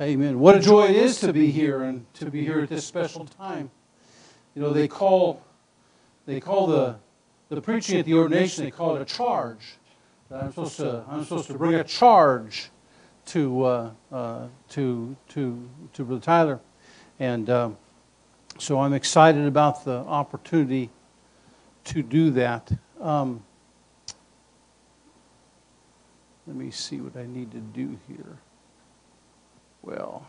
Amen. What a joy it is to be here and to be here at this special time. You know, they call they call the the preaching at the ordination they call it a charge. I'm supposed to I'm supposed to bring a charge to uh, uh, to to to Brother Tyler, and uh, so I'm excited about the opportunity to do that. Um, let me see what I need to do here. Well,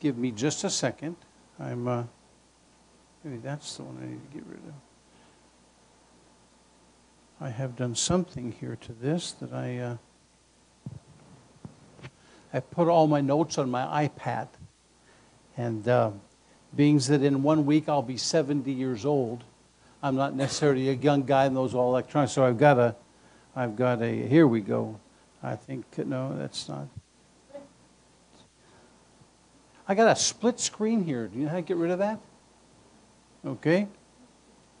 give me just a second. I'm, uh, maybe that's the one I need to get rid of. I have done something here to this that I, uh, I put all my notes on my iPad. And uh, being that in one week I'll be 70 years old, I'm not necessarily a young guy in those all electronics. So I've got a, I've got a, here we go. I think, no, that's not. I got a split screen here. Do you know how to get rid of that? Okay.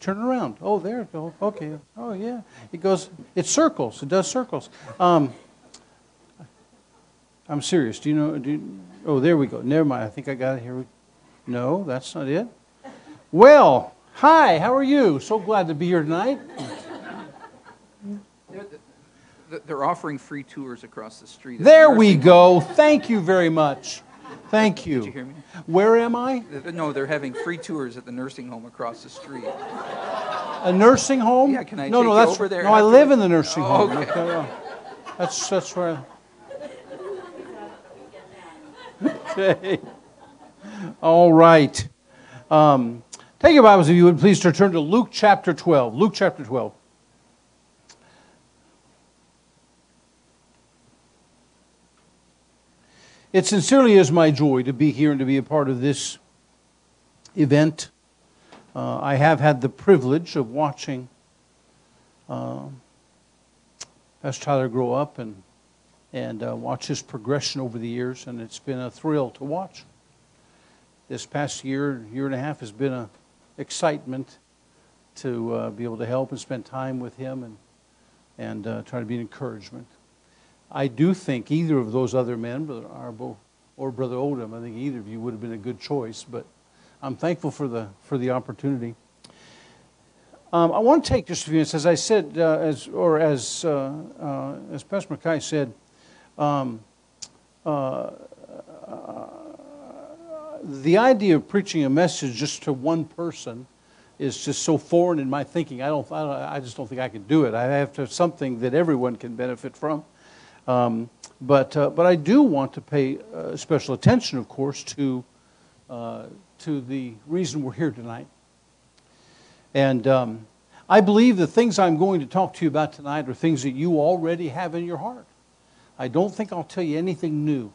Turn around. Oh, there it goes. Okay. Oh, yeah. It goes, it circles. It does circles. Um, I'm serious. Do you know? Do you, oh, there we go. Never mind. I think I got it here. No, that's not it. Well, hi. How are you? So glad to be here tonight. They're offering free tours across the street. There we go. Thank you very much. Thank you. Did you hear me? Where am I? No, they're having free tours at the nursing home across the street. A nursing home? Yeah, can I no, no, that's over there no. I live in the nursing Oh, home. okay. yeah. That's that's where. okay. All right. Um, take your Bibles, if you would please, to turn to Luke chapter twelve. Luke chapter twelve. It sincerely is my joy to be here and to be a part of this event. Uh, I have had the privilege of watching uh, Pastor Tyler grow up and and uh, watch his progression over the years, and it's been a thrill to watch. This past year, year and a half, has been a excitement to uh, be able to help and spend time with him and and uh, try to be an encouragement. I do think either of those other men, Brother Arbo or Brother Odom, I think either of you would have been a good choice, but I'm thankful for the, for the opportunity. Um, I want to take just a few minutes, as I said, uh, as, or as, uh, uh, as Pastor Mackay said, um, uh, the idea of preaching a message just to one person is just so foreign in my thinking. I, don't, I, don't, I just don't think I can do it. I have to have something that everyone can benefit from. Um, but, uh, but I do want to pay uh, special attention, of course, to, uh, to the reason we're here tonight. And um, I believe the things I'm going to talk to you about tonight are things that you already have in your heart. I don't think I'll tell you anything new.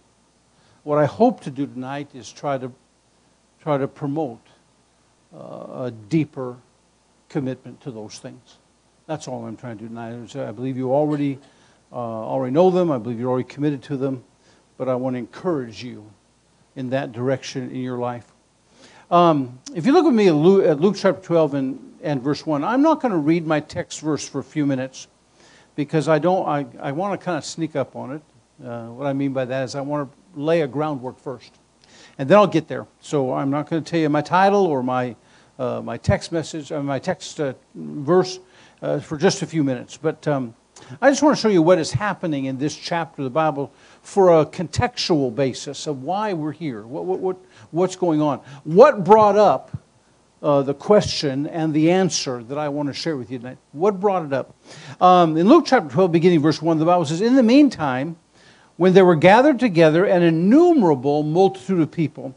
What I hope to do tonight is try to, try to promote uh, a deeper commitment to those things. That's all I'm trying to do tonight. I believe you already, uh, already know them. I believe you're already committed to them. But I want to encourage you in that direction in your life. Um, if you look with me at Luke, at Luke chapter 12 and, and verse 1, I'm not going to read my text verse for a few minutes because I don't. I, I want to kind of sneak up on it. Uh, what I mean by that is I want to lay a groundwork first, and then I'll get there. So I'm not going to tell you my title or my uh, my text message, or my text uh, verse uh, for just a few minutes. But um, I just want to show you what is happening in this chapter of the Bible for a contextual basis of why we're here. What, what, what what's going on? What brought up uh, the question and the answer that I want to share with you tonight. What brought it up? Um, in Luke chapter 12, beginning verse 1, the Bible says, In the meantime, when they were gathered together an innumerable multitude of people,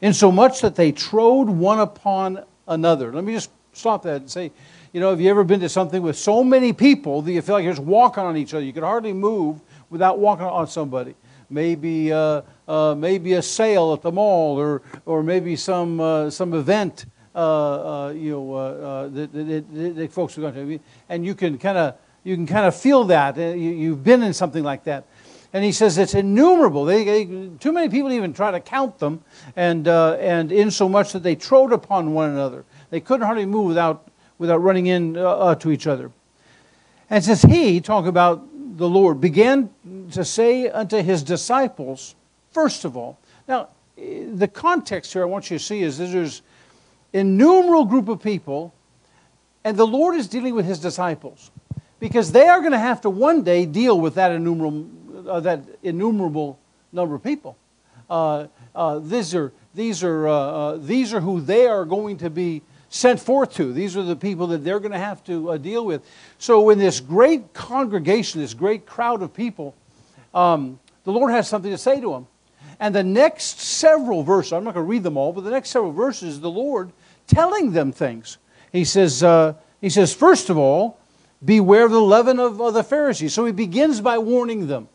insomuch that they trode one upon another. Let me just stop that and say, you know, have you ever been to something with so many people that you feel like you're just walking on each other? You could hardly move without walking on somebody. Maybe, uh, uh, maybe a sale at the mall, or, or maybe some, uh, some event uh, uh, you know, uh, that, that, that, folks are going to, and you can kind of you can kind of feel that you, you've been in something like that. And he says it's innumerable. They, they, too many people even try to count them, and uh, and in so much that they trode upon one another. They couldn't hardly move without without running in uh, to each other. And says he, talk about the Lord, began to say unto his disciples, first of all. Now, eh, the context here I want you to see is there's innumerable group of people, and the Lord is dealing with his disciples because they are going to have to one day deal with that innumerable, uh, that innumerable number of people. Uh, uh, these are these are uh, uh, these are who they are going to be sent forth to. These are the people that they're going to have to uh, deal with. So, in this great congregation, this great crowd of people, um, the Lord has something to say to them. And the next several verses, I'm not going to read them all, but the next several verses, the Lord telling them things. He says, uh, he says, first of all, beware of the leaven of, of, the Pharisees. So he begins by warning them.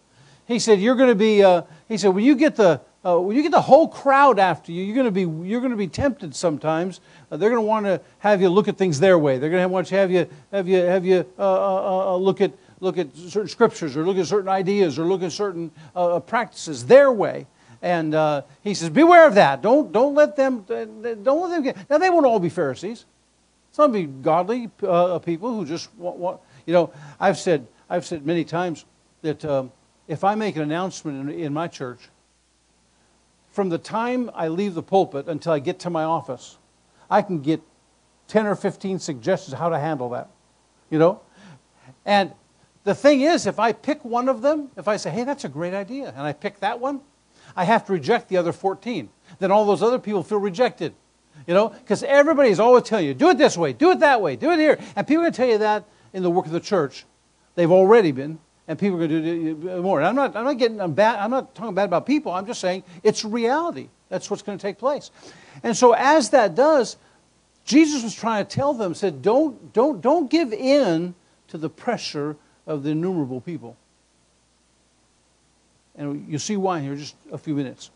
He said, you're going to be, uh, he said, when you get the, uh, when you get the whole crowd after you, you're going to be, you're going to be tempted sometimes. Uh, they're going to want to have you look at things their way. They're going to want to have you, have you, have you uh, uh, uh, look at, look at certain scriptures or look at certain ideas or look at certain practices their way. And uh, he says, beware of that. Don't, don't let them, don't let them get, now they won't all be Pharisees. Some be godly uh, people who just want, want, you know, I've said, I've said many times that um, if I make an announcement in, in my church, from the time I leave the pulpit until I get to my office, I can get 10 or 15 suggestions how to handle that. You know? And the thing is, if I pick one of them, if I say, hey, that's a great idea, and I pick that one, I have to reject the other 14. Then all those other people feel rejected. You know, because everybody is always telling you, do it this way, do it that way, do it here. And people are going to tell you that in the work of the church. They've already been, and people are going to do more. And I'm not, I'm not getting I'm bad, I'm not talking bad about people. I'm just saying it's reality. That's what's going to take place. And so as that does, Jesus was trying to tell them, said, don't, don't, don't give in to the pressure of the innumerable people. And you'll see why here in just a few minutes.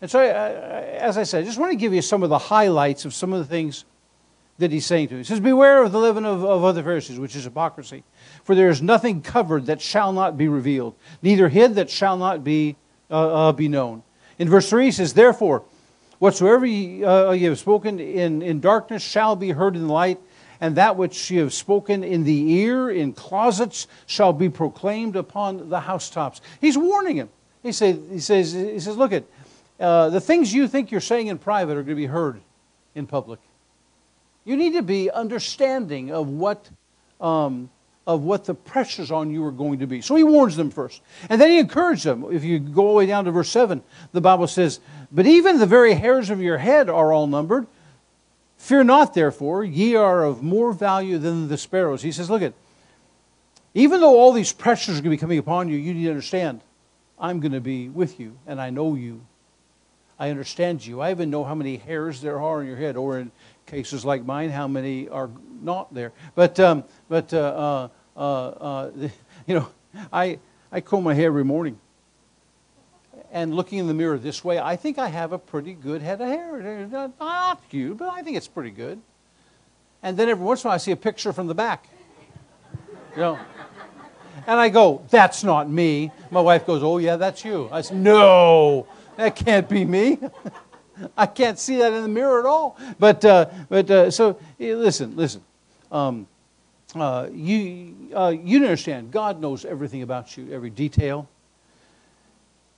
And so, uh, as I said, I just want to give you some of the highlights of some of the things that he's saying to him. He says, Beware of the leaven of, of other Pharisees, which is hypocrisy. For there is nothing covered that shall not be revealed, neither hid that shall not be, uh, uh, be known. In verse 3, he says, Therefore, whatsoever ye, uh, ye have spoken in, in darkness shall be heard in the light, and that which ye have spoken in the ear, in closets, shall be proclaimed upon the housetops. He's warning him. He, say, he, says, he says, Look, at, uh, the things you think you're saying in private are going to be heard in public. You need to be understanding of what, um, of what the pressures on you are going to be. So he warns them first. And then he encourages them. If you go all the way down to verse 7, the Bible says, But even the very hairs of your head are all numbered. Fear not, therefore, ye are of more value than the sparrows. He says, Look at, even though all these pressures are going to be coming upon you, you need to understand, I'm going to be with you, and I know you. I understand you. I even know how many hairs there are in your head, or in cases like mine, how many are not there. But, um, but uh, uh, uh, uh you know, I, I comb my hair every morning. And looking in the mirror this way, I think I have a pretty good head of hair. Not cute, but I think it's pretty good. And then every once in a while, I see a picture from the back. You know, and I go, that's not me. My wife goes, oh, yeah, that's you. I said, no, that can't be me. I can't see that in the mirror at all. But, uh, but uh, so listen, listen. Um, uh, you, uh, you understand, God knows everything about you, every detail,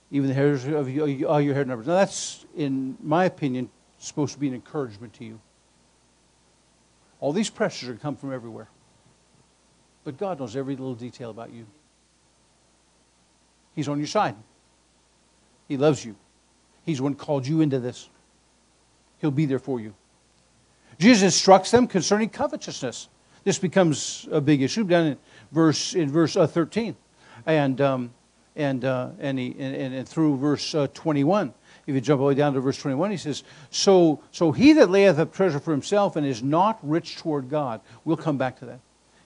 even the hairs of all your hair numbers. Now, that's, in my opinion, supposed to be an encouragement to you. All these pressures are come from everywhere. But God knows every little detail about you. He's on your side. He loves you. He's the one called you into this. He'll be there for you. Jesus instructs them concerning covetousness. This becomes a big issue down in verse in verse uh, 13, and um, and uh, and, he, and, and through verse uh, 21. If you jump all the way down to verse 21, he says, "So so he that layeth up treasure for himself and is not rich toward God." We'll come back to that.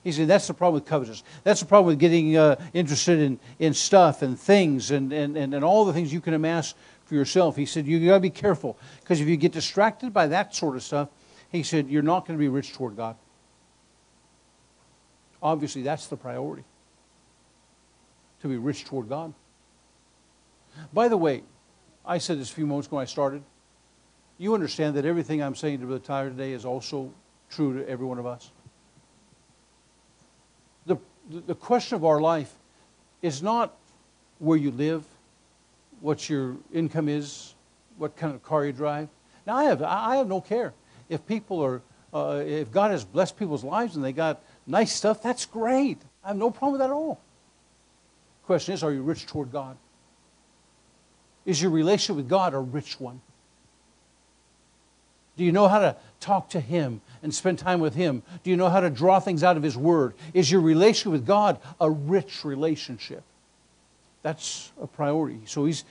He said, that's the problem with covetousness. That's the problem with getting uh, interested in, in stuff and things and, and, and, and all the things you can amass for yourself. He said, you got to be careful because if you get distracted by that sort of stuff, he said, you're not going to be rich toward God. Obviously, that's the priority to be rich toward God. By the way, I said this a few moments ago I started. You understand that everything I'm saying to Brother Tyler today is also true to every one of us the, the question of our life is not where you live, what your income is, what kind of car you drive. Now, I have, I have no care. If people are, uh, if God has blessed people's lives and they got nice stuff, that's great. I have no problem with that at all. Question is, are you rich toward God? Is your relationship with God a rich one? Do you know how to talk to Him and spend time with Him? Do you know how to draw things out of His Word? Is your relationship with God a rich relationship? That's a priority. So He's,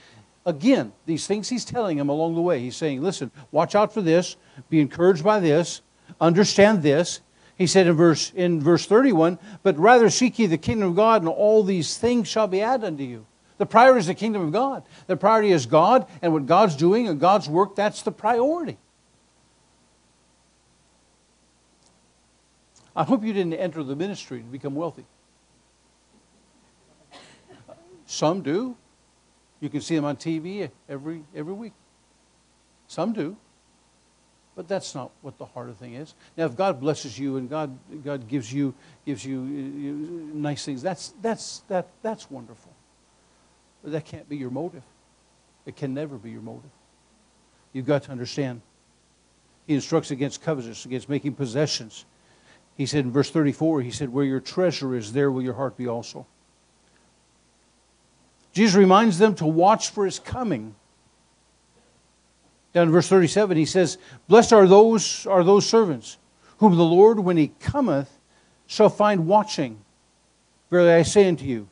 again, these things He's telling him along the way. He's saying, listen, watch out for this, be encouraged by this, understand this. He said in verse, in verse 31, but rather seek ye the kingdom of God, and all these things shall be added unto you. The priority is the kingdom of God. The priority is God and what God's doing and God's work. That's the priority. I hope you didn't enter the ministry to become wealthy. Some do. You can see them on TV every, every week. Some do. But that's not what the heart of the thing is. Now, if God blesses you and God, God gives you, gives you, you nice things, that's, that's, that, that's wonderful. But that can't be your motive. It can never be your motive. You've got to understand. He instructs against covetousness, against making possessions. He said in verse 34, he said, Where your treasure is, there will your heart be also. Jesus reminds them to watch for his coming. Down in verse 37, he says, Blessed are those, are those servants whom the Lord, when he cometh, shall find watching. Verily I say unto you,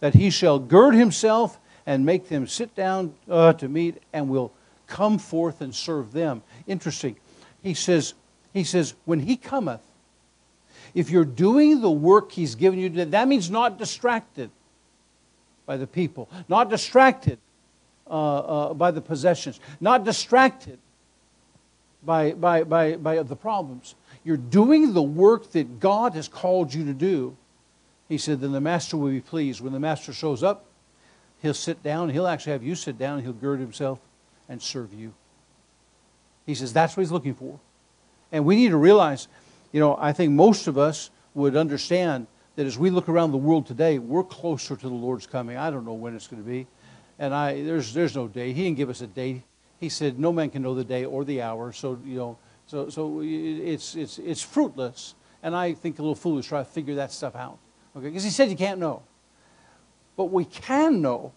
that he shall gird himself and make them sit down uh, to meat and will come forth and serve them. Interesting. He says, he says, when he cometh, if you're doing the work He's given you that means not distracted by the people, not distracted uh, uh, by the possessions, not distracted by, by, by, by the problems. You're doing the work that God has called you to do. He said, then the master will be pleased. When the master shows up, he'll sit down. He'll actually have you sit down. He'll gird himself and serve you. He says that's what he's looking for. And we need to realize you know, I think most of us would understand that as we look around the world today, we're closer to the Lord's coming. I don't know when it's going to be. And I, there's, there's no day. He didn't give us a date. He said, no man can know the day or the hour. So, you know, so, so it's, it's, it's fruitless. And I think a little foolish try to figure that stuff out. Okay? Because he said you can't know. But we can know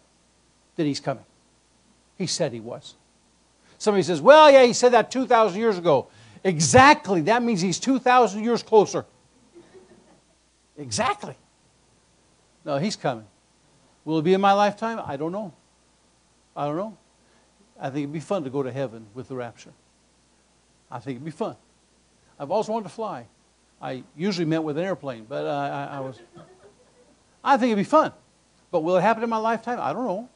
that he's coming. He said he was. Somebody says, well, yeah, he said that 2,000 years ago. Exactly. That means he's 2,000 years closer. Exactly. No, he's coming. Will it be in my lifetime? I don't know. I don't know. I think it'd be fun to go to heaven with the rapture. I think it'd be fun. I've always wanted to fly. I usually meant with an airplane, but I, I was. I think it'd be fun. But will it happen in my lifetime? I don't know.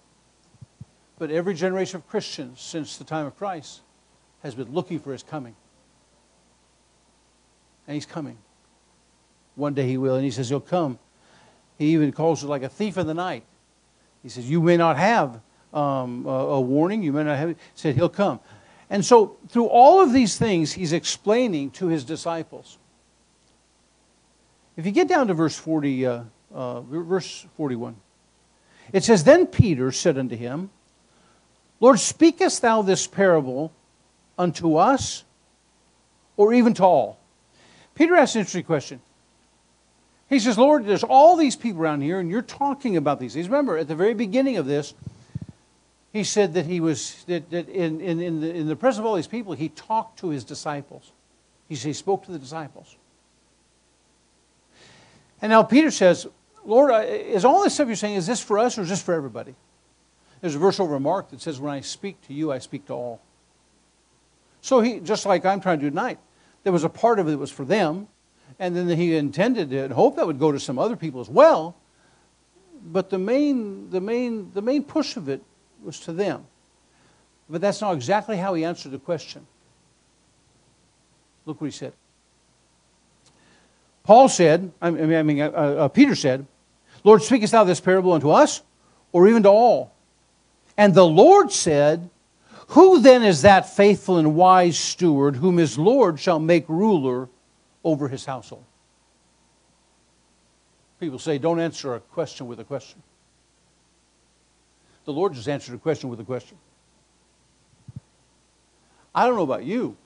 But every generation of Christians since the time of Christ has been looking for his coming and he's coming. One day he will, and he says he'll come. He even calls it like a thief in the night. He says, You may not have um, a, a, warning, you may not have He said, He'll come. And so, through all of these things, he's explaining to his disciples. If you get down to verse 40, uh, uh, verse 41, it says, Then Peter said unto him, Lord, speakest thou this parable unto us, or even to all? Peter asks an interesting question. He says, Lord, there's all these people around here, and you're talking about these things. Remember, at the very beginning of this, he said that he was, that, that in, in, in, the, in the presence of all these people, he talked to his disciples. He, he spoke to the disciples. And now Peter says, Lord, is all this stuff you're saying, is this for us or is this for everybody? There's a verse over Mark that says, When I speak to you, I speak to all. So he, just like I'm trying to do tonight, there was a part of it that was for them, and then he intended it and hoped that would go to some other people as well. But the main, the main, the main push of it was to them. But that's not exactly how he answered the question. Look what he said. Paul said, I mean, I mean uh, uh, Peter said, Lord, speakest thou this parable unto us, or even to all? And the Lord said, who then is that faithful and wise steward whom his Lord shall make ruler over his household? People say, don't answer a question with a question. The Lord just answered a question with a question. I don't know about you.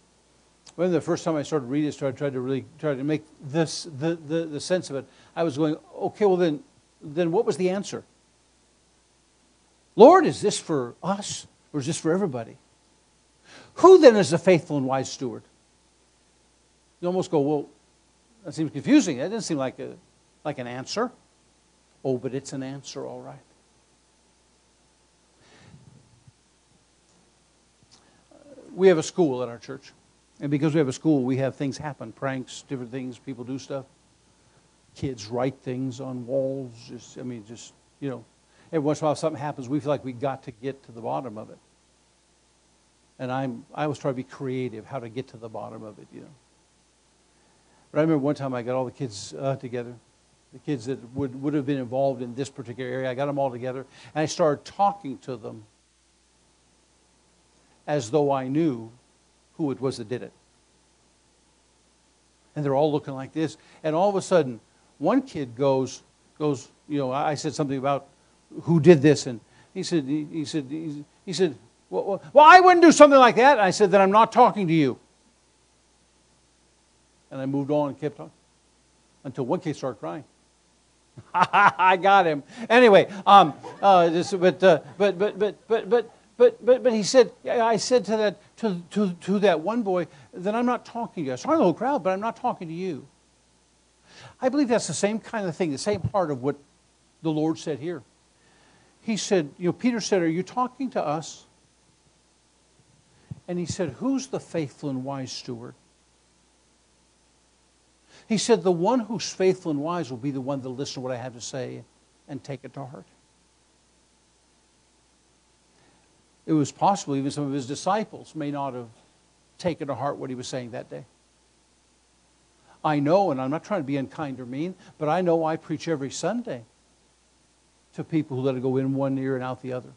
When the first time I started reading this, I tried to really try to make this the, the, the sense of it. I was going, okay, well then, then what was the answer? Lord, is this for us or is this for everybody? Who then is a faithful and wise steward? You almost go, well, that seems confusing. That doesn't seem like, a, like an answer. Oh, but it's an answer, all right. Uh, we have a school at our church. And because we have a school, we have things happen pranks, different things, people do stuff. Kids write things on walls. Just, I mean, just, you know, every once in a while something happens, we feel like we got to get to the bottom of it. And I'm, I always try to be creative, how to get to the bottom of it, you know. But I remember one time I got all the kids uh, together, the kids that would, would have been involved in this particular area. I got them all together, and I started talking to them as though I knew who it was that did it. And they're all looking like this. And all of a sudden, one kid goes, goes, you know, I said something about who did this, and he said, he, he said, he, he said, well, well, I wouldn't do something like that. And I said, then I'm not talking to you. And I moved on and kept on until one kid started crying. I got him. Anyway, um, uh, this, but, uh, but, but, but, but, but, but, but, but he said, I said to that, to, to, to that one boy, that I'm not talking to you. I saw the whole crowd, but I'm not talking to you. I believe that's the same kind of thing, the same part of what the Lord said here. He said, you know, Peter said, Are you talking to us? And he said, Who's the faithful and wise steward? He said, The one who's faithful and wise will be the one to listen to what I have to say and take it to heart. It was possible even some of his disciples may not have taken to heart what he was saying that day. I know, and I'm not trying to be unkind or mean, but I know I preach every Sunday to people who let it go in one ear and out the other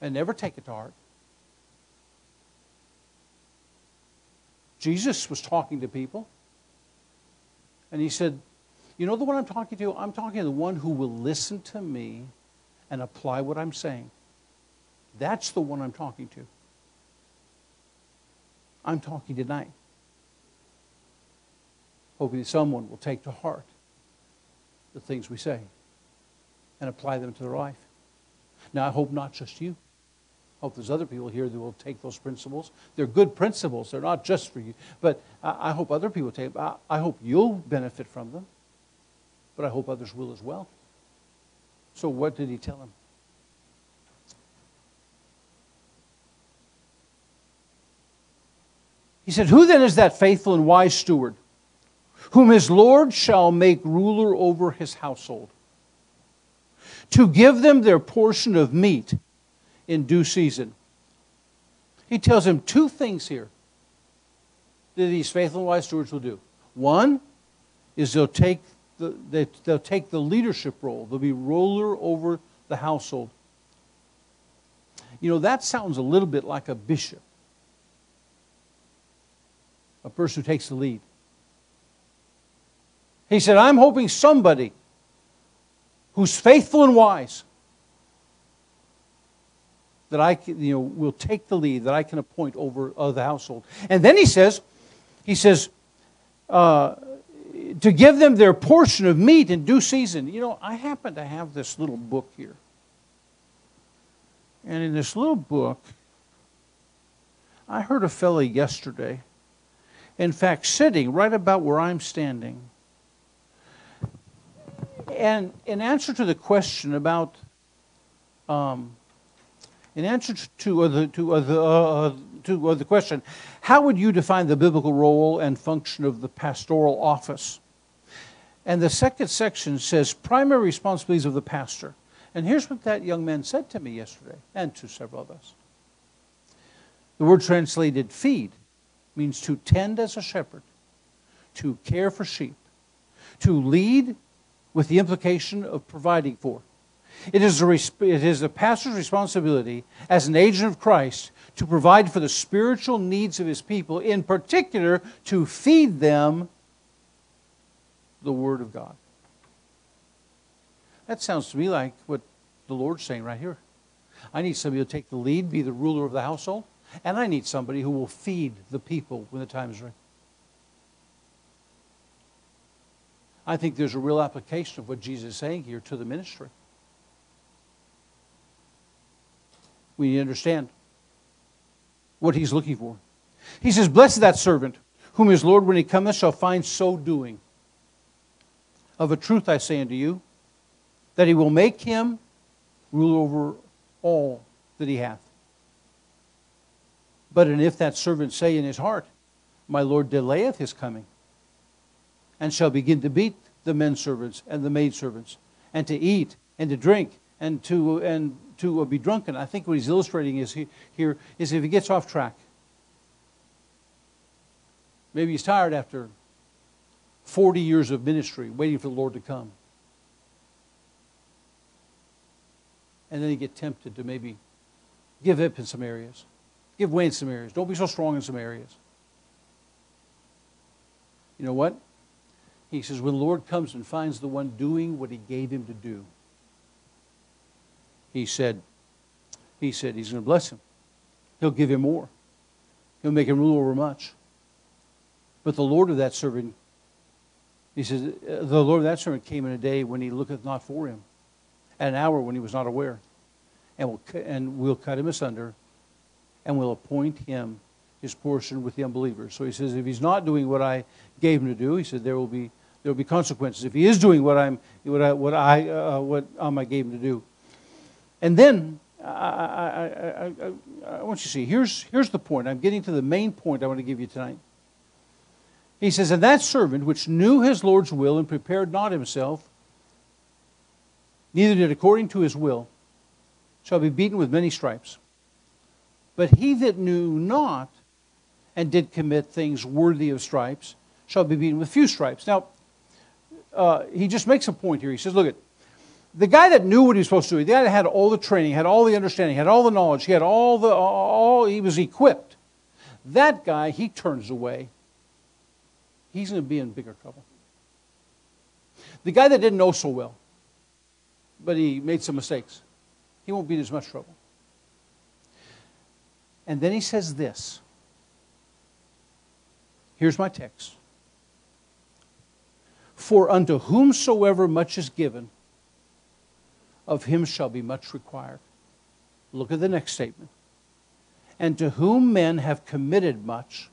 and never take it to heart. Jesus was talking to people, and he said, You know the one I'm talking to? I'm talking to the one who will listen to me and apply what I'm saying. That's the one I'm talking to. I'm talking tonight. Hoping someone will take to heart the things we say and apply them to their life. Now, I hope not just you. Hope there's other people here that will take those principles. They're good principles. They're not just for you. But I, hope other people take I, I hope you'll benefit from them. But I hope others will as well. So what did he tell him? He said, Who then is that faithful and wise steward, whom his Lord shall make ruler over his household, to give them their portion of meat in due season? He tells him two things here that these faithful and wise stewards will do. One is they'll take the, they, they'll take the leadership role, they'll be ruler over the household. You know, that sounds a little bit like a bishop a person who takes the lead. He said, I'm hoping somebody who's faithful and wise that I can, you know, will take the lead, that I can appoint over uh, the household. And then he says, he says, uh, to give them their portion of meat in due season. You know, I happen to have this little book here. And in this little book, I heard a fellow yesterday in fact, sitting right about where I'm standing. And in answer to the question about, um, in answer to, the, to, uh, uh, to the question, how would you define the biblical role and function of the pastoral office? And the second section says primary responsibilities of the pastor. And here's what that young man said to me yesterday, and to several of us. The word translated feed means to tend as a shepherd, to care for sheep, to lead with the implication of providing for. It is, a, it is the pastor's responsibility as an agent of Christ to provide for the spiritual needs of his people, in particular, to feed them the Word of God. That sounds to me like what the Lord's saying right here. I need somebody to take the lead, be the ruler of the household, and I need somebody who will feed the people when the time is right. I think there's a real application of what Jesus is saying here to the ministry. We need to understand what he's looking for. He says, Blessed that servant, whom his Lord, when he cometh, shall find so doing. Of a truth I say unto you, that he will make him rule over all that he hath. But and if that servant say in his heart, My Lord delayeth his coming, and shall begin to beat the men servants and the maid servants, and to eat and to drink and to and to uh, be drunken. I think what he's illustrating is he, here is if he gets off track. Maybe he's tired after 40 years of ministry, waiting for the Lord to come. And then you get tempted to maybe give up in some areas, give way in some areas. Don't be so strong in some areas. You know what? He says, when the Lord comes and finds the one doing what he gave him to do, he said, he said he's going to bless him. He'll give him more. He'll make him rule over much. But the Lord of that servant, he says, the Lord of that servant came in a day when he looketh not for him, at an hour when he was not aware. And will and we'll cut him asunder, and we'll appoint him his portion with the unbelievers. So he says, if he's not doing what I gave him to do, he said there will be there will be consequences. If he is doing what I'm what I what I uh, what um, I gave him to do, and then I, I, I, I, want you to see here's here's the point. I'm getting to the main point I want to give you tonight. He says, And that servant which knew his Lord's will and prepared not himself, neither did according to his will, shall be beaten with many stripes. But he that knew not and did commit things worthy of stripes shall be beaten with few stripes. Now, uh, he just makes a point here. He says, Look at the guy that knew what he was supposed to do, the guy that had all the training, had all the understanding, had all the knowledge, he had all the all he was equipped. That guy, he turns away. He's going to be in bigger trouble. The guy that didn't know so well, but he made some mistakes, he won't be in as much trouble. And then he says this. Here's my text. For unto whomsoever much is given, of him shall be much required. Look at the next statement. And to whom men have committed much,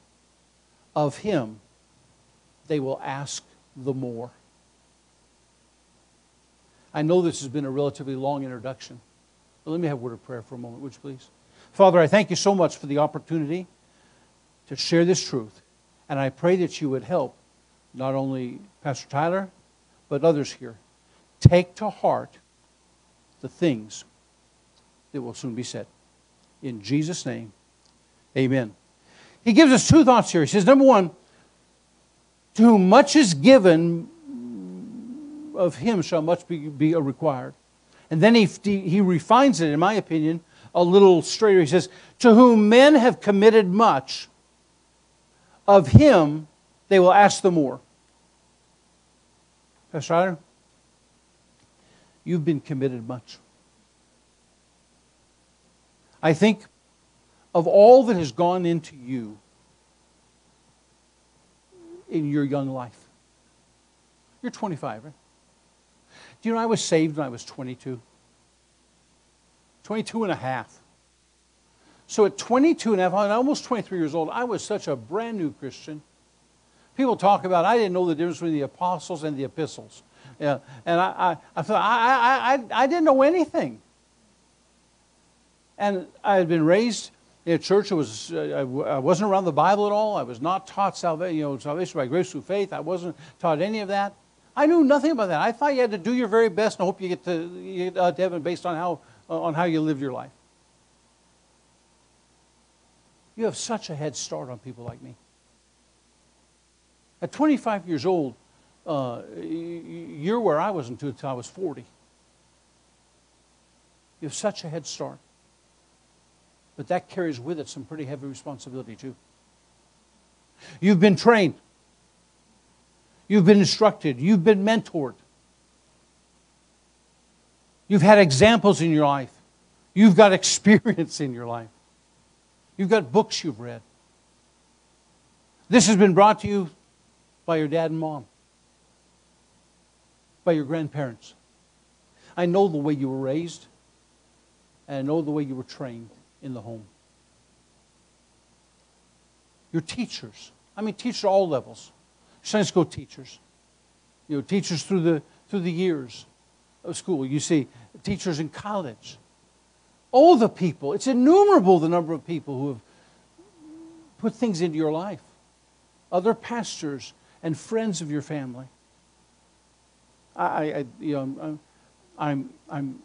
of him they will ask the more. I know this has been a relatively long introduction, but let me have a word of prayer for a moment, would you please? Father, I thank you so much for the opportunity to share this truth, and I pray that you would help not only Pastor Tyler, but others here take to heart the things that will soon be said. In Jesus' name, amen. He gives us two thoughts here. He says, number one, to whom much is given, of him shall much be, be required. And then he, he refines it, in my opinion, a little straighter. He says, To whom men have committed much, of him they will ask the more. Pastor Ryder, you've been committed much. I think of all that has gone into you in your young life. You're 25, right? Do you know I was saved when I was 22? 22 and a half. So at 22 and a half, almost 23 years old, I was such a brand new Christian. People talk about I didn't know the difference between the apostles and the epistles. Yeah, and I, I, I I, I, I, didn't know anything. And I had been raised in a church that was, uh, I wasn't around the Bible at all. I was not taught salvation, you know, salvation by grace through faith. I wasn't taught any of that. I knew nothing about that. I thought you had to do your very best and hope you get to, you get, to heaven based on how, on how you live your life. You have such a head start on people like me. At 25 years old, uh, you're where I was until I was 40. You have such a head start. But that carries with it some pretty heavy responsibility, too. You've been trained, you've been instructed, you've been mentored. You've had examples in your life. You've got experience in your life. You've got books you've read. This has been brought to you by your dad and mom, by your grandparents. I know the way you were raised, and I know the way you were trained in the home. Your teachers, I mean, teachers at all levels, Sunday school teachers, you know, teachers through the, through the years of school. You see teachers in college. All the people, it's innumerable the number of people who have put things into your life. Other pastors and friends of your family. I, I you know, I'm, I'm, I'm,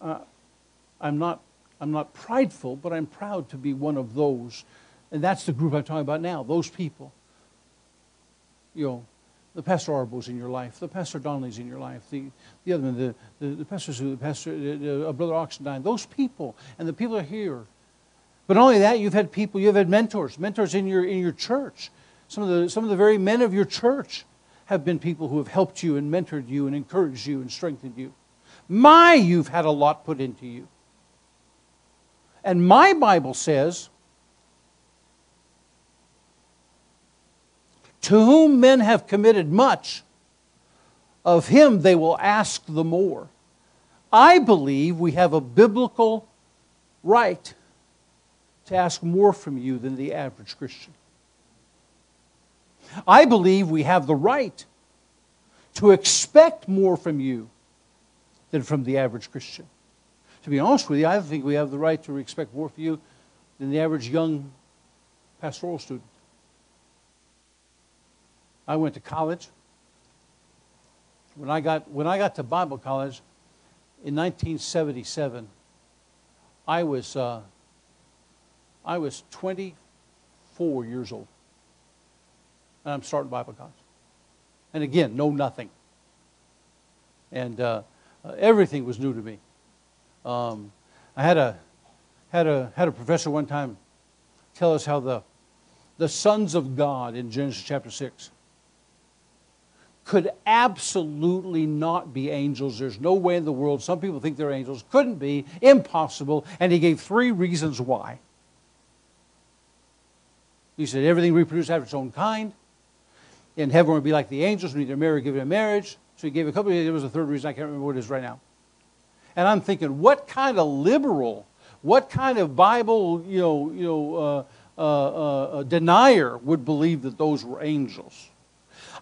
uh, I'm, not, I'm not prideful, but I'm proud to be one of those. And that's the group I'm talking about now, those people. You know, the Pastor Arbo's in your life, the Pastor Donnelly's in your life, the, the other one, the, the, the pastors, the pastor, uh, Brother Oxendine, those people, and the people are here. But not only that, you've had people, you've had mentors, mentors in your, in your church. Some of, the, some of the very men of your church have been people who have helped you and mentored you and encouraged you and strengthened you. My, you've had a lot put into you. And my Bible says, To whom men have committed much, of him they will ask the more. I believe we have a biblical right to ask more from you than the average Christian. I believe we have the right to expect more from you than from the average Christian. To be honest with you, I think we have the right to expect more from you than the average young pastoral student. I went to college. When I got, when I got to Bible college in 1977, I was, uh, I was 24 years old. And I'm starting Bible college. And again, know nothing. And uh, uh, everything was new to me. Um, I had a, had, a, had a professor one time tell us how the, the sons of God in Genesis chapter 6 could absolutely not be angels. There's no way in the world. Some people think they're angels. Couldn't be. Impossible. And he gave three reasons why. He said everything reproduced after its own kind. In heaven would be like the angels, neither marry given in marriage. So he gave a couple. There was a third reason. I can't remember what it is right now. And I'm thinking, what kind of liberal, what kind of Bible, you know, you know, uh, uh, uh, denier would believe that those were angels?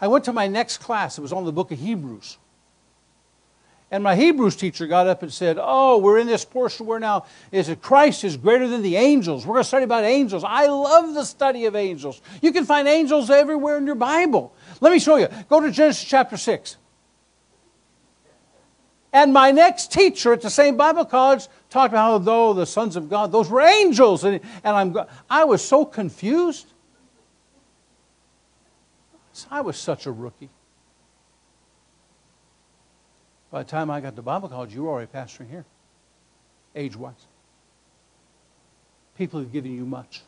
I went to my next class. It was on the book of Hebrews. And my Hebrews teacher got up and said, Oh, we're in this portion where now is it Christ is greater than the angels. We're going to study about angels. I love the study of angels. You can find angels everywhere in your Bible. Let me show you. Go to Genesis chapter 6. And my next teacher at the same Bible college talked about how though the sons of God, those were angels. And, and I'm, I was so confused. I was such a rookie. By the time I got to Bible college, you were already pastoring here, age wise. People have given you much.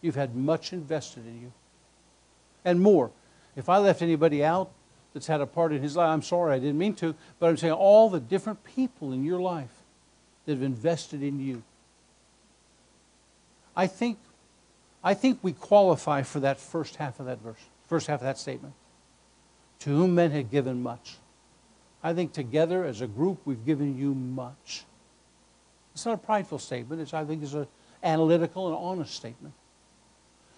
You've had much invested in you. And more. If I left anybody out, that's had a part in his life. I'm sorry, I didn't mean to, but I'm saying all the different people in your life that have invested in you. I think, I think we qualify for that first half of that verse, first half of that statement. To whom men had given much. I think together as a group we've given you much. It's not a prideful statement. It's, I think it's an analytical and honest statement.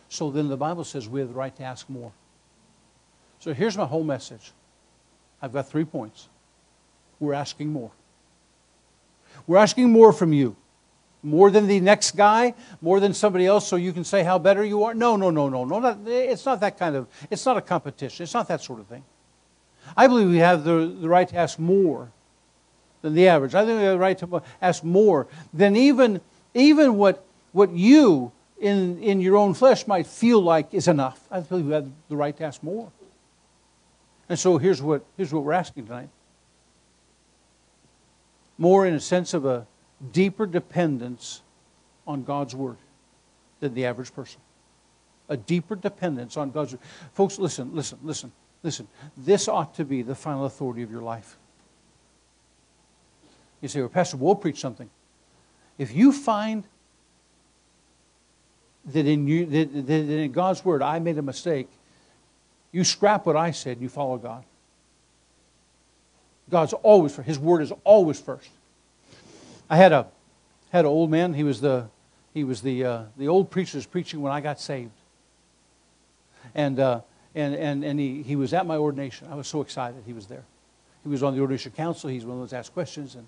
So then the Bible says we have the right to ask more. So here's my whole message. I've got three points. We're asking more. We're asking more from you. More than the next guy, more than somebody else, so you can say how better you are. No, no, no, no, no. It's not that kind of, it's not a competition. It's not that sort of thing. I believe we have the, the right to ask more than the average. I think we have the right to ask more than even, even what, what you in, in your own flesh might feel like is enough. I believe we have the right to ask more. And so here's what, here's what we're asking tonight more in a sense of a deeper dependence on God's Word than the average person. A deeper dependence on God's Word. Folks, listen, listen, listen, listen. This ought to be the final authority of your life. You say, well, Pastor, we'll preach something. If you find that in, you, that, that in God's word I made a mistake, you scrap what I said and you follow God. God's always first. His word is always first. I had a had an old man. He was the he was the uh, the old preacher was preaching when I got saved. And uh, and and and he he was at my ordination. I was so excited he was there. He was on the ordination council. He's one of those asked questions, and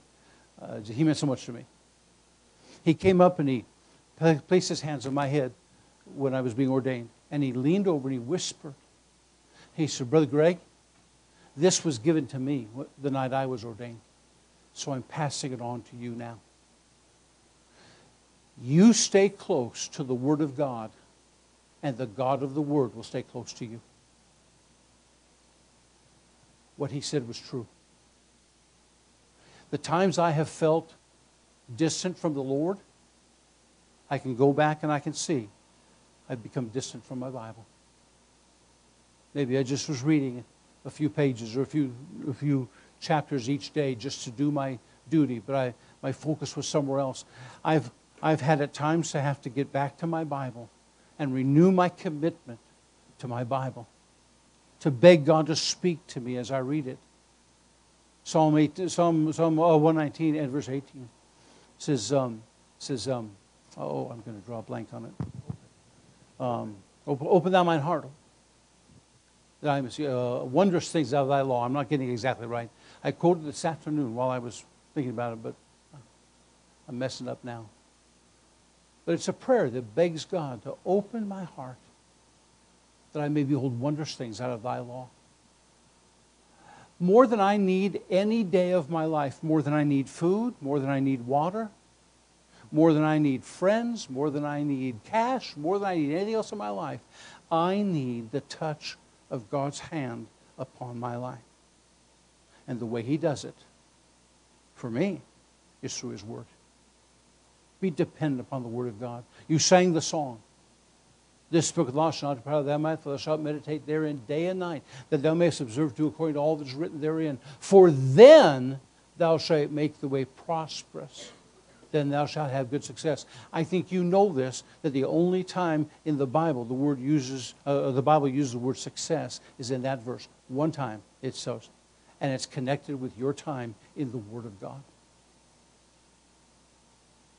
uh, he meant so much to me. He came up and he placed his hands on my head when I was being ordained, and he leaned over and he whispered. He said, "Brother Greg, this was given to me the night I was ordained, so I'm passing it on to you now." You stay close to the Word of God, and the God of the Word will stay close to you. What he said was true. The times I have felt distant from the Lord, I can go back and I can see I've become distant from my Bible. Maybe I just was reading a few pages or a few, a few chapters each day just to do my duty, but I, my focus was somewhere else. I've I've had at times to have to get back to my Bible and renew my commitment to my Bible, to beg God to speak to me as I read it. Psalm, 8, Psalm, Psalm 119 and verse 18 says, um, says um, oh, I'm going to draw a blank on it. Um, open, open thou mine heart, that I see uh, wondrous things out of thy law. I'm not getting exactly right. I quoted this afternoon while I was thinking about it, but I'm messing up now. But it's a prayer that begs God to open my heart that I may behold wondrous things out of thy law. More than I need any day of my life, more than I need food, more than I need water, more than I need friends, more than I need cash, more than I need anything else in my life, I need the touch of God's hand upon my life. And the way He does it, for me, is through His Word. Be dependent upon the Word of God. You sang the song. This book of the law shall not depart of thy mouth, for thou shalt meditate therein day and night, that thou mayest observe to according to all that is written therein. For then thou shalt make the way prosperous. Then thou shalt have good success. I think you know this that the only time in the Bible the word uses uh, the Bible uses the word success is in that verse. One time it says, and it's connected with your time in the Word of God.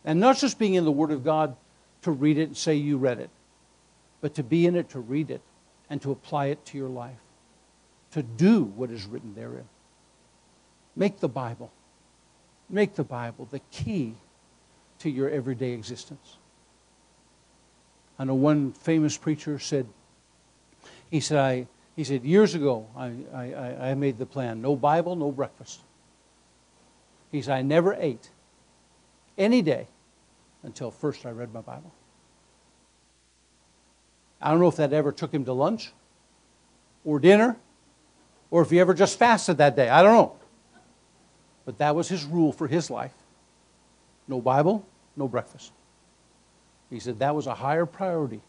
And not just being in the Word of God to read it and say you read it, but to be in it to read it and to apply it to your life, to do what is written therein. Make the Bible, make the Bible the key to your everyday existence. I know one famous preacher said, he said, I, he said, years ago, I, I, I made the plan no Bible, no breakfast. He said, I never ate any day until first I read my Bible. I don't know if that ever took him to lunch or dinner or if he ever just fasted that day. I don't know. But that was his rule for his life no Bible, no breakfast. He said that was a higher priority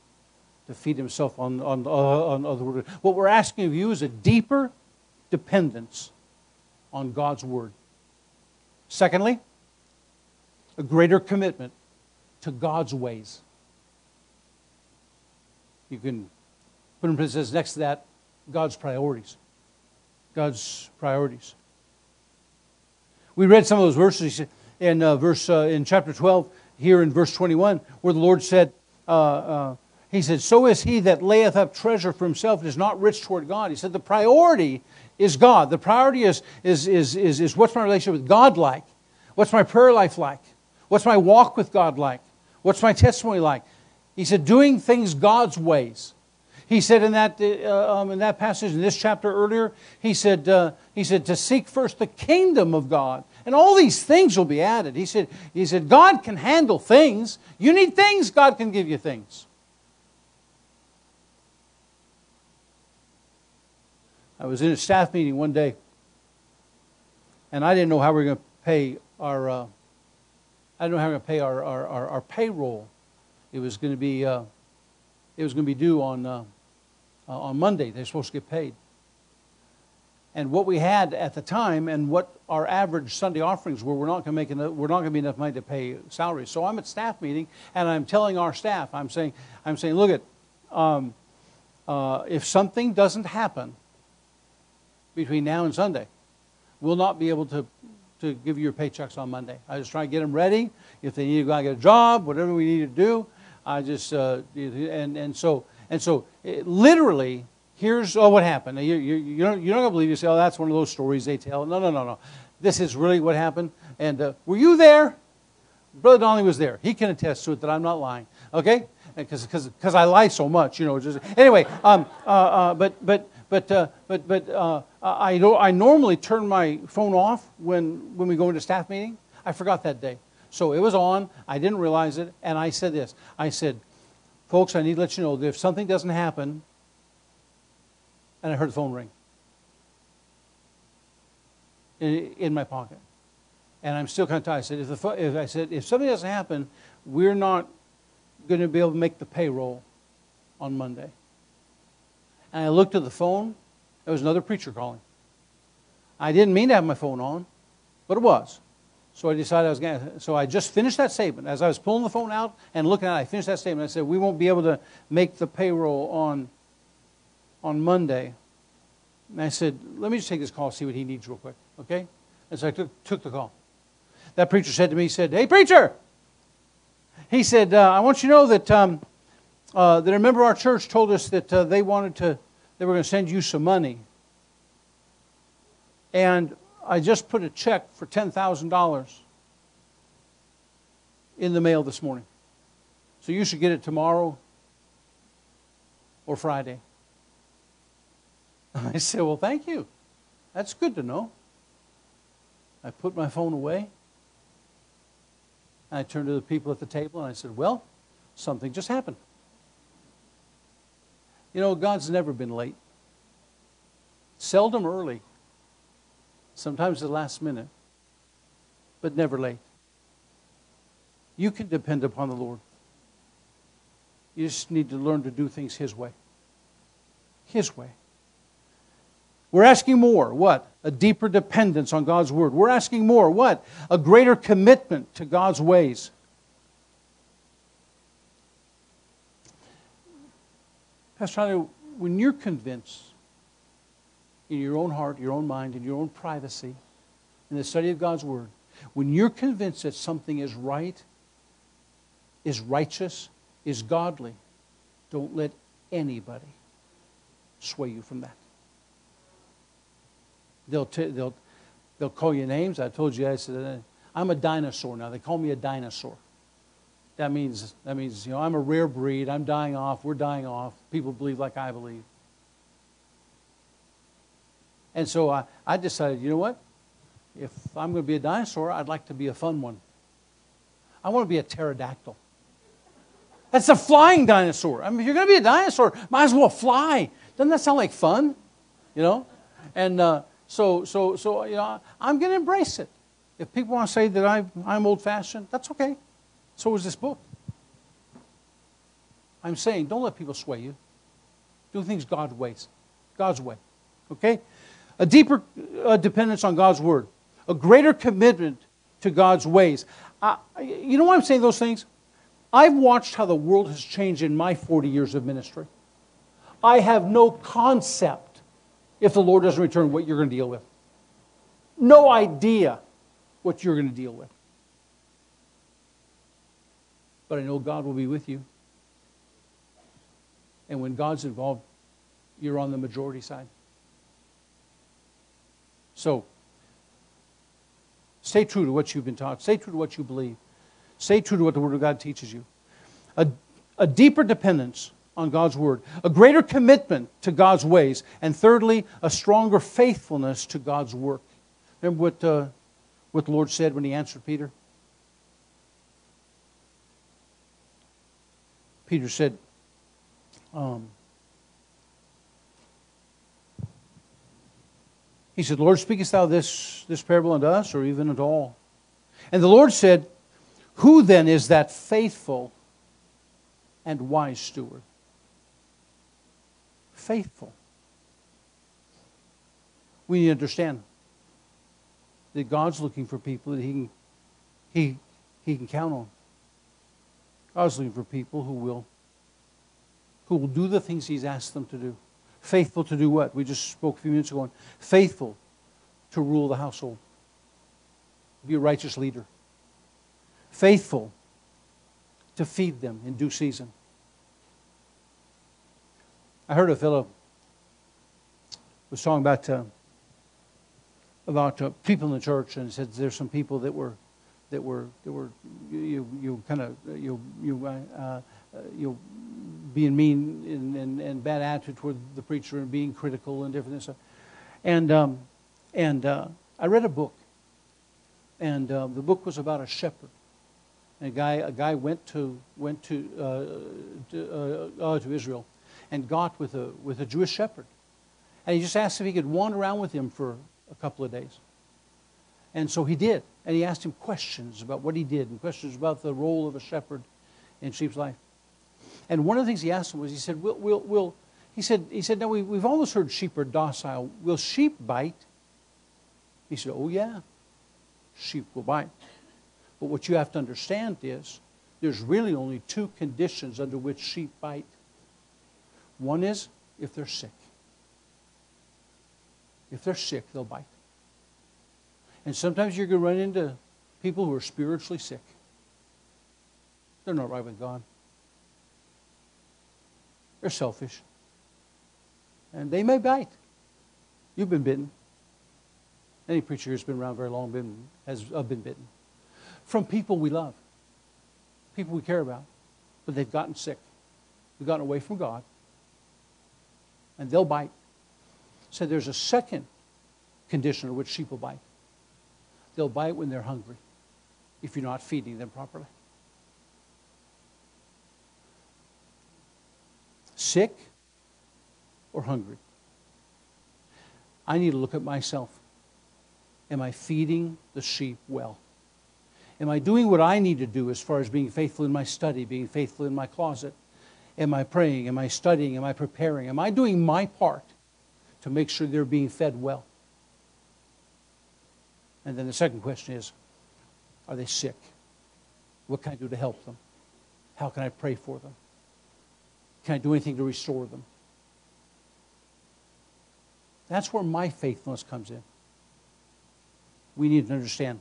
to feed himself on, on, on other word. What we're asking of you is a deeper dependence on God's word. Secondly, a greater commitment to God's ways. You can put in parentheses next to that God's priorities. God's priorities. We read some of those verses in uh, verse uh, in chapter 12 here in verse 21 where the Lord said uh, uh, he said so is he that layeth up treasure for himself and is not rich toward God. He said the priority is God. The priority is is is is, is what's my relationship with God like? What's my prayer life like? What's my walk with God like? What's my testimony like? He said, doing things God's ways. He said in that, uh, um, in that passage, in this chapter earlier, he said, uh, he said, to seek first the kingdom of God. And all these things will be added. He said, he said, God can handle things. You need things, God can give you things. I was in a staff meeting one day, and I didn't know how we were going to pay our uh, I don't know how we're going to pay our, our, our, our, payroll. It was going to be, uh, it was going to be due on, uh, uh, on Monday. They're supposed to get paid. and what we had at the time and what our average Sunday offerings were, we're not going to make enough, we're not going to be enough money to pay salaries. So I'm at staff meeting and I'm telling our staff, I'm saying, I'm saying, look at, um, uh, if something doesn't happen between now and Sunday, we'll not be able to, to give you your paychecks on Monday. I just try to get them ready. If they need to go out and get a job, whatever we need to do, I just, uh, and, and so, and so it, literally, here's oh, what happened. You, you, you don't, you're not to believe. You say, oh, that's one of those stories they tell. No, no, no, no. This is really what happened. And uh, were you there? Brother Donnelly was there. He can attest to it that I'm not lying. Okay? Because I lie so much, you know. Just, anyway, um, uh, uh, but, but, but, uh, but, but uh, I, I normally turn my phone off when, when we go into staff meeting. I forgot that day. So it was on. I didn't realize it. And I said this I said, folks, I need to let you know that if something doesn't happen, and I heard the phone ring in, in my pocket. And I'm still kind of tired. I said, if, the, if I said, if something doesn't happen, we're not going to be able to make the payroll on Monday. And I looked at the phone. There was another preacher calling. I didn't mean to have my phone on, but it was. So I decided I was going to. So I just finished that statement. As I was pulling the phone out and looking at it, I finished that statement. I said, We won't be able to make the payroll on, on Monday. And I said, Let me just take this call, see what he needs real quick. Okay? And so I took, took the call. That preacher said to me, He said, Hey, preacher! He said, uh, I want you to know that, um, uh, that a member of our church told us that uh, they wanted to, they were going to send you some money. And I just put a check for $10,000 in the mail this morning. So you should get it tomorrow or Friday. I said, Well, thank you. That's good to know. I put my phone away. I turned to the people at the table and I said, Well, something just happened. You know, God's never been late, seldom early, sometimes the last minute, but never late. You can depend upon the Lord. You just need to learn to do things His way. His way. We're asking more. What? A deeper dependence on God's Word. We're asking more. What? A greater commitment to God's ways. Pastor when you're convinced in your own heart, your own mind, in your own privacy, in the study of God's Word, when you're convinced that something is right, is righteous, is godly, don't let anybody sway you from that. They'll, t- they'll, they'll call you names. I told you, I said, uh, I'm a dinosaur now. They call me a dinosaur. That means, that means, you know, I'm a rare breed. I'm dying off. We're dying off. People believe like I believe. And so I, I decided, you know what? If I'm going to be a dinosaur, I'd like to be a fun one. I want to be a pterodactyl. That's a flying dinosaur. I mean, if you're going to be a dinosaur, might as well fly. Doesn't that sound like fun? You know? And, uh, so, so, so you know, I'm going to embrace it. If people want to say that I, I'm old fashioned, that's okay. So is this book. I'm saying don't let people sway you. Do things God's ways, God's way. Okay? A deeper uh, dependence on God's word, a greater commitment to God's ways. You know why I'm saying those things? I've watched how the world has changed in my 40 years of ministry. I have no concept if the Lord doesn't return, what you're going to deal with. No idea what you're going to deal with. But I know God will be with you. And when God's involved, you're on the majority side. So, stay true to what you've been taught. Stay true to what you believe. Stay true to what the Word of God teaches you. A, a deeper dependence on God's word, a greater commitment to God's ways, and thirdly, a stronger faithfulness to God's work. Remember what, uh, what the Lord said when he answered Peter? Peter said, um, He said, Lord, speakest thou this, this parable unto us, or even at all? And the Lord said, Who then is that faithful and wise steward? faithful. We need to understand that God's looking for people that He can, he, he can count on. God's looking for people who will, who will do the things He's asked them to do. Faithful to do what? We just spoke a few minutes ago on faithful to rule the household, be a righteous leader, faithful to feed them in due season. I heard a fellow was talking about uh, about uh, people in the church and said there's some people that were that were that were you you kind of you you uh, uh, you being mean and, and, and, bad attitude toward the preacher and being critical and different stuff. And um, and uh, I read a book, and uh, the book was about a shepherd. And a guy a guy went to went to uh, to, uh, to Israel, and got with a with a Jewish shepherd, and he just asked if he could wander around with him for a couple of days. And so he did. And he asked him questions about what he did and questions about the role of a shepherd in sheep's life. And one of the things he asked him was, he said, "Will, will, will he said, he said, now we, we've always heard sheep are docile. Will sheep bite? He said, oh yeah, sheep will bite. But what you have to understand is there's really only two conditions under which sheep bite. One is if they're sick. If they're sick, they'll bite. And sometimes you're going to run into people who are spiritually sick. They're not right with God. They're selfish. And they may bite. You've been bitten. Any preacher who's been around very long been, has uh, been bitten. From people we love, people we care about, but they've gotten sick. They've gotten away from God. And they'll bite. So there's a second condition under which sheep will bite. They'll bite when they're hungry if you're not feeding them properly. Sick or hungry. I need to look at myself. Am I feeding the sheep well? Am I doing what I need to do as far as being faithful in my study, being faithful in my closet? Am I praying? Am I studying? Am I preparing? Am I doing my part to make sure they're being fed well? And then the second question is Are they sick? What can I do to help them? How can I pray for them? Can I do anything to restore them? That's where my faithfulness comes in. We need to understand.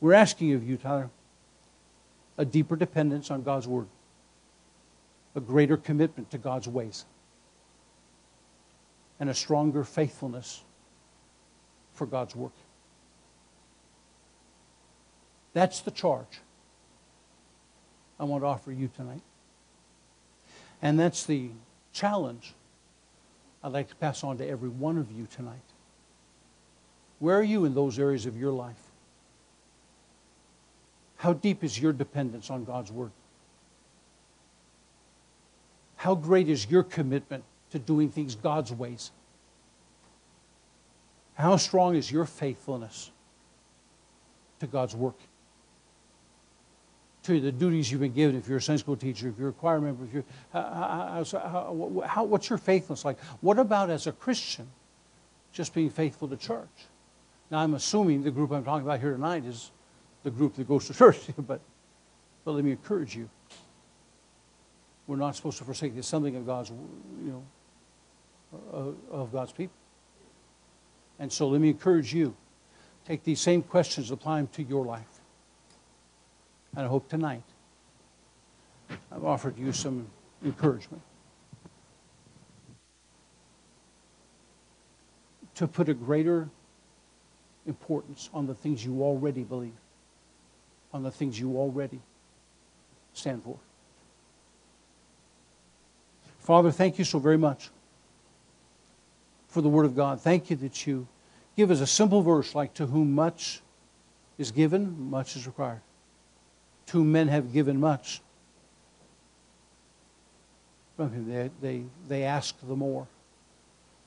We're asking of you, Tyler, a deeper dependence on God's Word, a greater commitment to God's ways and a stronger faithfulness for God's work. That's the charge I want to offer you tonight. And that's the challenge I'd like to pass on to every one of you tonight. Where are you in those areas of your life? How deep is your dependence on God's Word? How great is your commitment to doing things God's ways? How strong is your faithfulness to God's work? To the duties you've been given, if you're a Sunday school teacher, if you're a choir member, if you're, how, how, how, what's your faithfulness like? What about as a Christian, just being faithful to church? Now, I'm assuming the group I'm talking about here tonight is the group that goes to church, but, but let me encourage you. We're not supposed to forsake the something of God's, you know, of, of God's people. And so let me encourage you take these same questions, apply them to your life. And I hope tonight I've offered you some encouragement to put a greater importance on the things you already believe, on the things you already stand for. Father, thank you so very much for the Word of God. Thank you that you give us a simple verse like, To whom much is given, much is required. To men have given much, from him they, they, they ask the more.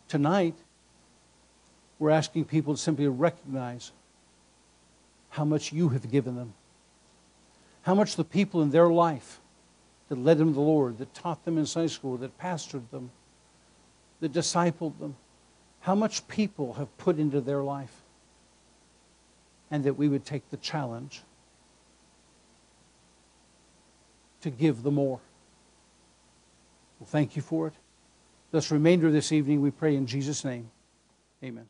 Tonight, we're asking people to simply recognize how much you have given them, how much the people in their life that led them to the Lord, that taught them in Sunday school, that pastored them, that discipled them, how much people have put into their life, and that we would take the challenge to give the more. Well, thank you for it. This remainder of this evening, we pray in Jesus' name. Amen.